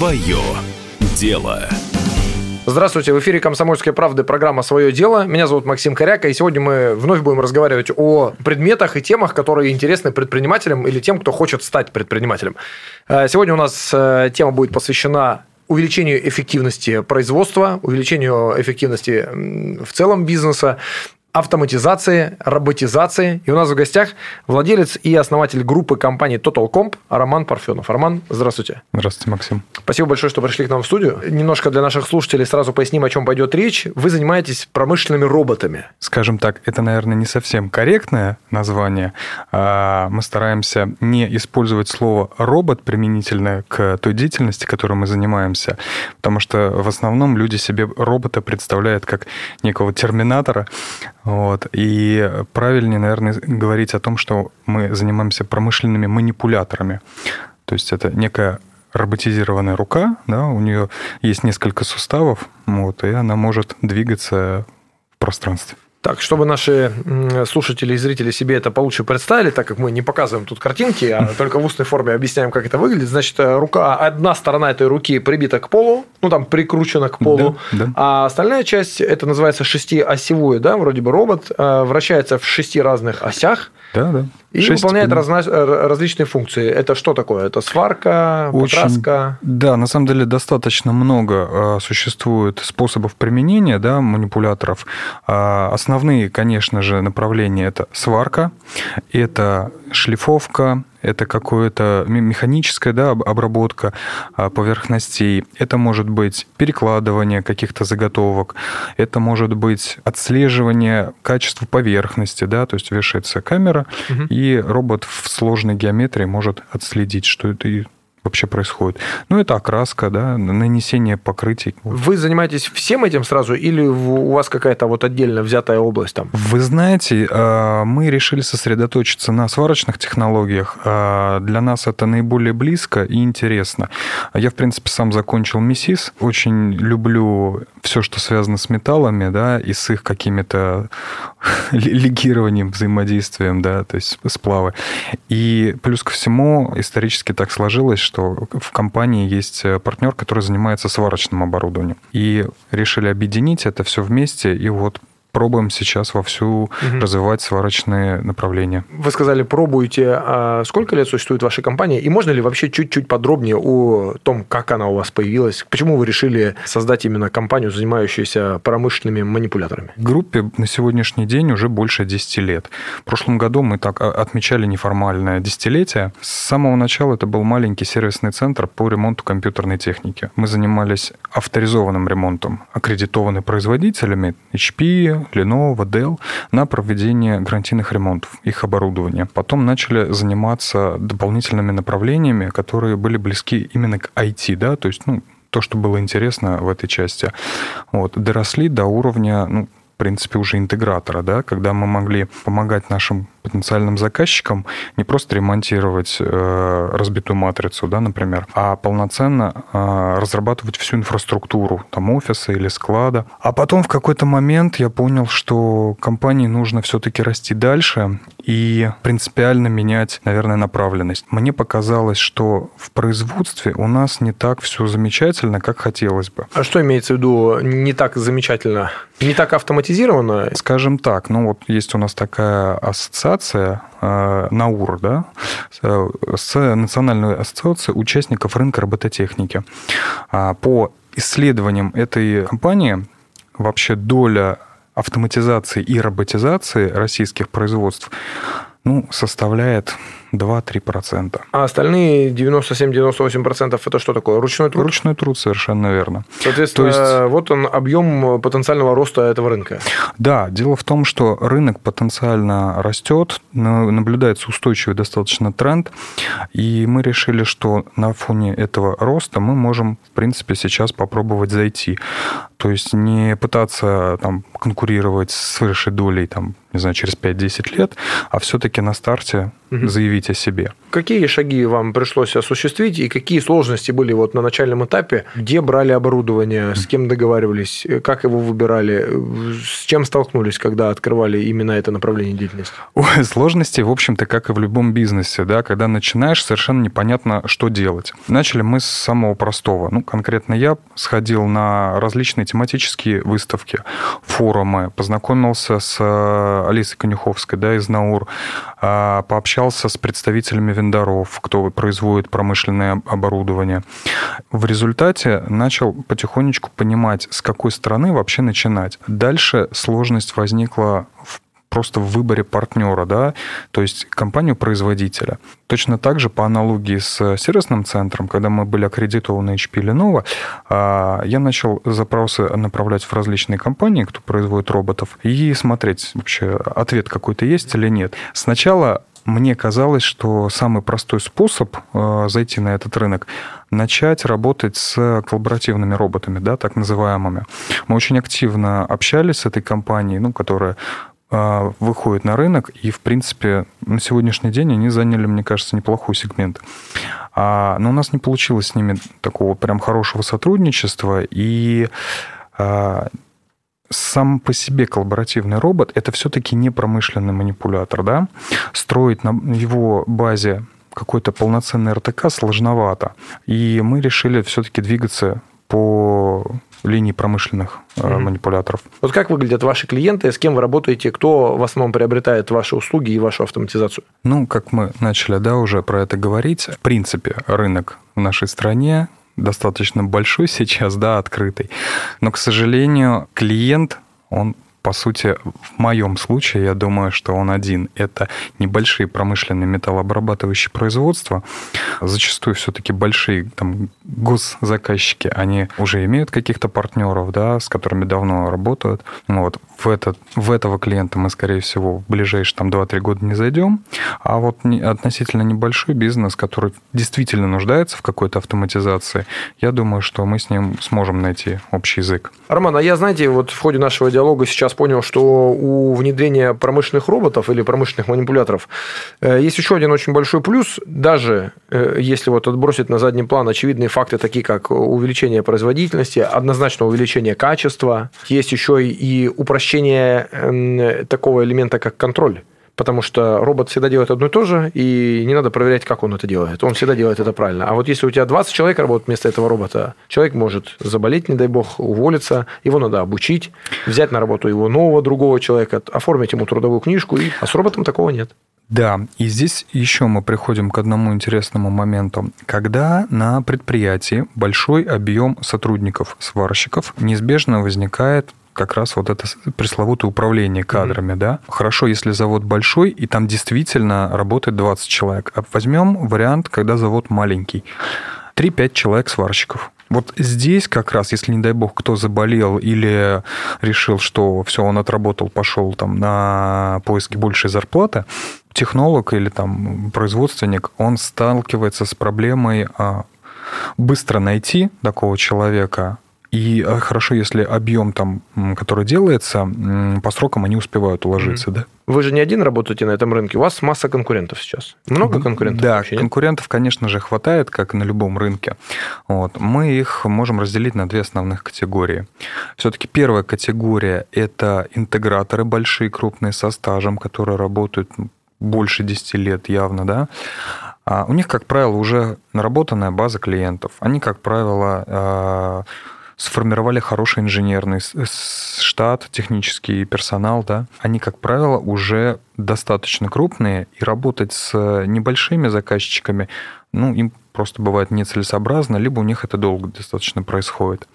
Свое дело. Здравствуйте, в эфире «Комсомольская правда» программа «Свое дело». Меня зовут Максим Коряка, и сегодня мы вновь будем разговаривать о предметах и темах, которые интересны предпринимателям или тем, кто хочет стать предпринимателем. Э, сегодня у нас э, тема будет посвящена увеличению эффективности производства, увеличению эффективности в целом бизнеса автоматизации, роботизации. И у нас в гостях владелец и основатель группы компании Total Comp Роман Парфенов. Роман, здравствуйте. Здравствуйте, Максим. Спасибо большое, что пришли к нам в студию. Немножко для наших слушателей сразу поясним, о чем пойдет речь. Вы занимаетесь промышленными роботами. Скажем так, это, наверное, не совсем корректное название. А, мы стараемся не использовать слово робот применительно к той деятельности, которой мы занимаемся, потому что в основном люди себе робота представляют как некого терминатора, вот. И правильнее, наверное, говорить о том, что мы занимаемся промышленными манипуляторами. То есть это некая роботизированная рука, да, у нее есть несколько суставов, вот, и она может двигаться в пространстве. Так, чтобы наши слушатели и зрители себе это получше представили, так как мы не показываем тут картинки, а только в устной форме объясняем, как это выглядит, значит, э, рука, одна сторона этой руки прибита к полу, ну, там, прикручена к полу, да, да. а остальная часть, это называется шестиосевой, да, вроде бы робот, э, вращается в шести разных осях, да, да. И Шесть выполняет разно... различные функции. Это что такое? Это сварка, Очень... покраска? Да, на самом деле достаточно много а, существует способов применения да, манипуляторов. А, основные, конечно же, направления это сварка, это шлифовка, это какое-то механическая да, обработка а, поверхностей, это может быть перекладывание каких-то заготовок, это может быть отслеживание качества поверхности, да, то есть вешается камера, угу. и робот в сложной геометрии может отследить, что это вообще происходит. Ну, это окраска, да, нанесение покрытий. Вы занимаетесь всем этим сразу или у вас какая-то вот отдельно взятая область там? Вы знаете, а, мы решили сосредоточиться на сварочных технологиях. А, для нас это наиболее близко и интересно. Я, в принципе, сам закончил МИСИС. Очень люблю все, что связано с металлами, да, и с их какими-то легированием, взаимодействием, да, то есть сплавы. И плюс ко всему, исторически так сложилось, что в компании есть э, партнер, который занимается сварочным оборудованием. И решили объединить это все вместе, и вот пробуем сейчас вовсю угу. развивать сварочные направления. Вы сказали, пробуете. А сколько лет существует ваша компания? И можно ли вообще чуть-чуть подробнее о том, как она у вас появилась? Почему вы решили создать именно компанию, занимающуюся промышленными манипуляторами? Группе на сегодняшний день уже больше 10 лет. В прошлом году мы так а, отмечали неформальное десятилетие. С самого начала это был маленький сервисный центр по ремонту компьютерной техники. Мы занимались авторизованным ремонтом, аккредитованы производителями HP, Lenovo, Dell на проведение гарантийных ремонтов их оборудования. Потом начали заниматься дополнительными направлениями, которые были близки именно к IT, да, то есть, ну, то, что было интересно в этой части. Вот. Доросли до уровня, ну, в принципе, уже интегратора, да, когда мы могли помогать нашим потенциальным заказчикам не просто ремонтировать э, разбитую матрицу, да, например, а полноценно э, разрабатывать всю инфраструктуру, там, офиса или склада. А потом в какой-то момент я понял, что компании нужно все-таки расти дальше и принципиально менять, наверное, направленность. Мне показалось, что в производстве у нас не так все замечательно, как хотелось бы. А что имеется в виду не так замечательно? Не так автоматизировано? Скажем так, ну вот есть у нас такая ассоциация ассоциация э, НАУР, да, с Национальной ассоциацией участников рынка робототехники. А, по исследованиям этой компании вообще доля автоматизации и роботизации российских производств ну, составляет 2-3%. А остальные 97-98% это что такое? Ручной труд? Ручной труд, совершенно верно. Соответственно, То есть... вот он объем потенциального роста этого рынка. Да, дело в том, что рынок потенциально растет, наблюдается устойчивый достаточно тренд, и мы решили, что на фоне этого роста мы можем, в принципе, сейчас попробовать зайти. То есть не пытаться там, конкурировать с высшей долей там, не знаю, через 5-10 лет, а все-таки на старте угу. заявить о себе. Какие шаги вам пришлось осуществить и какие сложности были вот на начальном этапе? Где брали оборудование, с кем договаривались, как его выбирали, с чем столкнулись, когда открывали именно это направление деятельности? Ой, сложности, в общем-то, как и в любом бизнесе, да, когда начинаешь, совершенно непонятно, что делать. Начали мы с самого простого. Ну, конкретно я сходил на различные тематические выставки, форумы, познакомился с э, Алисой Конюховской, да, из НАУР, пообщался с представителями вендоров, кто производит промышленное оборудование. В результате начал потихонечку понимать, с какой стороны вообще начинать. Дальше сложность возникла в просто в выборе партнера, да, то есть компанию-производителя. Точно так же по аналогии с сервисным центром, когда мы были аккредитованы HP Lenovo, а, я начал запросы направлять в различные компании, кто производит роботов, и смотреть вообще, ответ какой-то есть или нет. Сначала мне казалось, что самый простой способ э, зайти на этот рынок начать работать с коллаборативными роботами, да, так называемыми. Мы очень активно общались с этой компанией, ну, которая э, выходит на рынок, и, в принципе, на сегодняшний день они заняли, мне кажется, неплохой сегмент. А, но у нас не получилось с ними такого прям хорошего сотрудничества, и а, сам по себе коллаборативный робот это все-таки не промышленный манипулятор, да? Строить на его базе какой-то полноценный РТК сложновато. И мы решили все-таки двигаться по линии промышленных mm-hmm. манипуляторов. Вот как выглядят ваши клиенты, с кем вы работаете, кто в основном приобретает ваши услуги и вашу автоматизацию? Ну, как мы начали, да, уже про это говорить, в принципе, рынок в нашей стране достаточно большой сейчас, да, открытый. Но, к сожалению, клиент, он по сути, в моем случае, я думаю, что он один. Это небольшие промышленные металлообрабатывающие производства. Зачастую все-таки большие там, госзаказчики, они уже имеют каких-то партнеров, да, с которыми давно работают. Вот. В, этот, в этого клиента мы, скорее всего, в ближайшие там, 2-3 года не зайдем. А вот не, относительно небольшой бизнес, который действительно нуждается в какой-то автоматизации, я думаю, что мы с ним сможем найти общий язык. Роман, а я, знаете, вот в ходе нашего диалога сейчас раз понял, что у внедрения промышленных роботов или промышленных манипуляторов э, есть еще один очень большой плюс. Даже э, если вот отбросить на задний план очевидные факты, такие как увеличение производительности, однозначно увеличение качества, есть еще и упрощение такого элемента, как контроль потому что робот всегда делает одно и то же, и не надо проверять, как он это делает. Он всегда делает это правильно. А вот если у тебя 20 человек работает вместо этого робота, человек может заболеть, не дай бог, уволиться, его надо обучить, взять на работу его нового другого человека, оформить ему трудовую книжку, и... а с роботом такого нет. Да, и здесь еще мы приходим к одному интересному моменту. Когда на предприятии большой объем сотрудников, сварщиков, неизбежно возникает как раз вот это пресловутое управление кадрами, mm-hmm. да. Хорошо, если завод большой, и там действительно работает 20 человек. А возьмем вариант, когда завод маленький. 3-5 человек сварщиков. Вот здесь как раз, если, не дай бог, кто заболел или решил, что все, он отработал, пошел там на поиски большей зарплаты, технолог или там производственник, он сталкивается с проблемой а, быстро найти такого человека, и э, хорошо, если объем там, который делается, по срокам они успевают уложиться, mm-hmm. да? Вы же не один работаете на этом рынке, у вас масса конкурентов сейчас. Много конкурентов? Да, вообще, конкурентов, конечно же, хватает, как и на любом рынке. Вот. Мы их можем разделить на две основных категории. Все-таки первая категория – это интеграторы большие, крупные, со стажем, которые работают больше 10 лет явно, да. А у них, как правило, уже наработанная база клиентов. Они, как правило, а, сформировали хороший инженерный штат, технический персонал, да, они, как правило, уже достаточно крупные, и работать с небольшими заказчиками, ну, им просто бывает нецелесообразно, либо у них это долго достаточно происходит.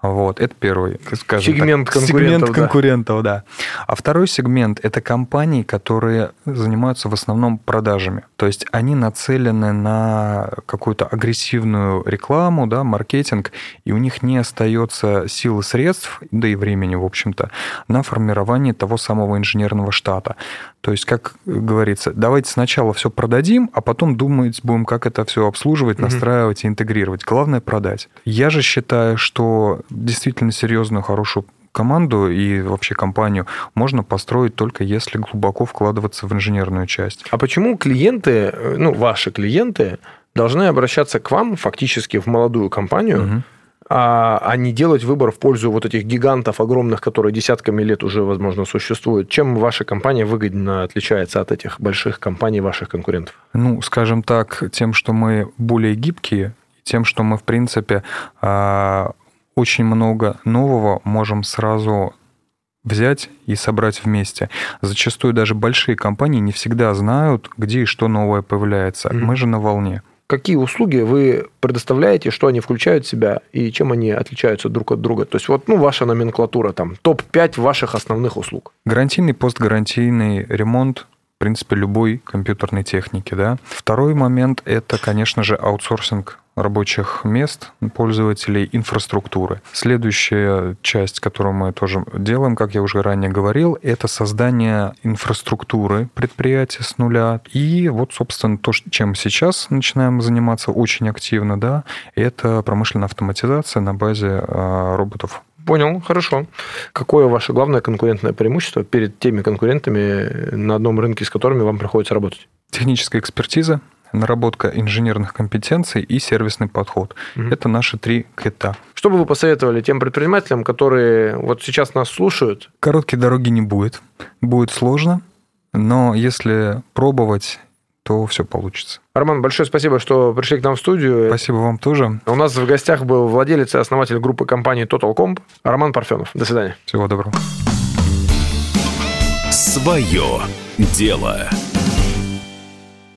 Вот, это первый, скажем сегмент так, конкурентов, сегмент конкурентов, да. да. А второй сегмент – это компании, которые занимаются в основном продажами. То есть они нацелены на какую-то агрессивную рекламу, да, маркетинг, и у них не остается силы средств, да и времени, в общем-то, на формирование того самого инженерного штата. То есть, как говорится, давайте сначала все продадим, а потом думать будем, как это все обслуживать, настраивать и интегрировать. Главное – продать. Я же считаю, что действительно серьезную, хорошую команду и вообще компанию можно построить только если глубоко вкладываться в инженерную часть. А почему клиенты, э, ну, ваши клиенты, должны обращаться к вам фактически в молодую компанию, угу. а, а не делать выбор в пользу вот этих гигантов огромных, которые десятками лет уже, возможно, существуют? Чем ваша компания выгодно отличается от этих больших компаний ваших конкурентов? Ну, скажем так, тем, что мы более гибкие, тем, что мы, в принципе, а, очень много нового можем сразу взять и собрать вместе. Зачастую даже большие компании не всегда знают, где и что новое появляется. Mm-hmm. Мы же на волне. Какие услуги вы предоставляете, что они включают в себя и чем они отличаются друг от друга? То есть вот ну, ваша номенклатура, там, топ-5 ваших основных услуг. Гарантийный, постгарантийный ремонт, в принципе, любой компьютерной техники. Да? Второй момент – это, конечно же, аутсорсинг рабочих мест пользователей инфраструктуры. Следующая часть, которую мы тоже делаем, как я уже ранее говорил, это создание инфраструктуры предприятия с нуля. И вот, собственно, то, чем сейчас начинаем заниматься очень активно, да, это промышленная автоматизация на базе а, роботов Понял, хорошо. Какое ваше главное конкурентное преимущество перед теми конкурентами на одном рынке, с которыми вам приходится работать? Техническая экспертиза, наработка инженерных компетенций и сервисный подход. Угу. Это наши три кита. Что бы вы посоветовали тем предпринимателям, которые вот сейчас нас слушают? Короткой дороги не будет. Будет сложно, но если пробовать то все получится. Роман, большое спасибо, что пришли к нам в студию. Спасибо вам тоже. У нас в гостях был владелец и основатель группы компании Total Comp Роман Парфенов. До свидания. Всего доброго. Свое дело.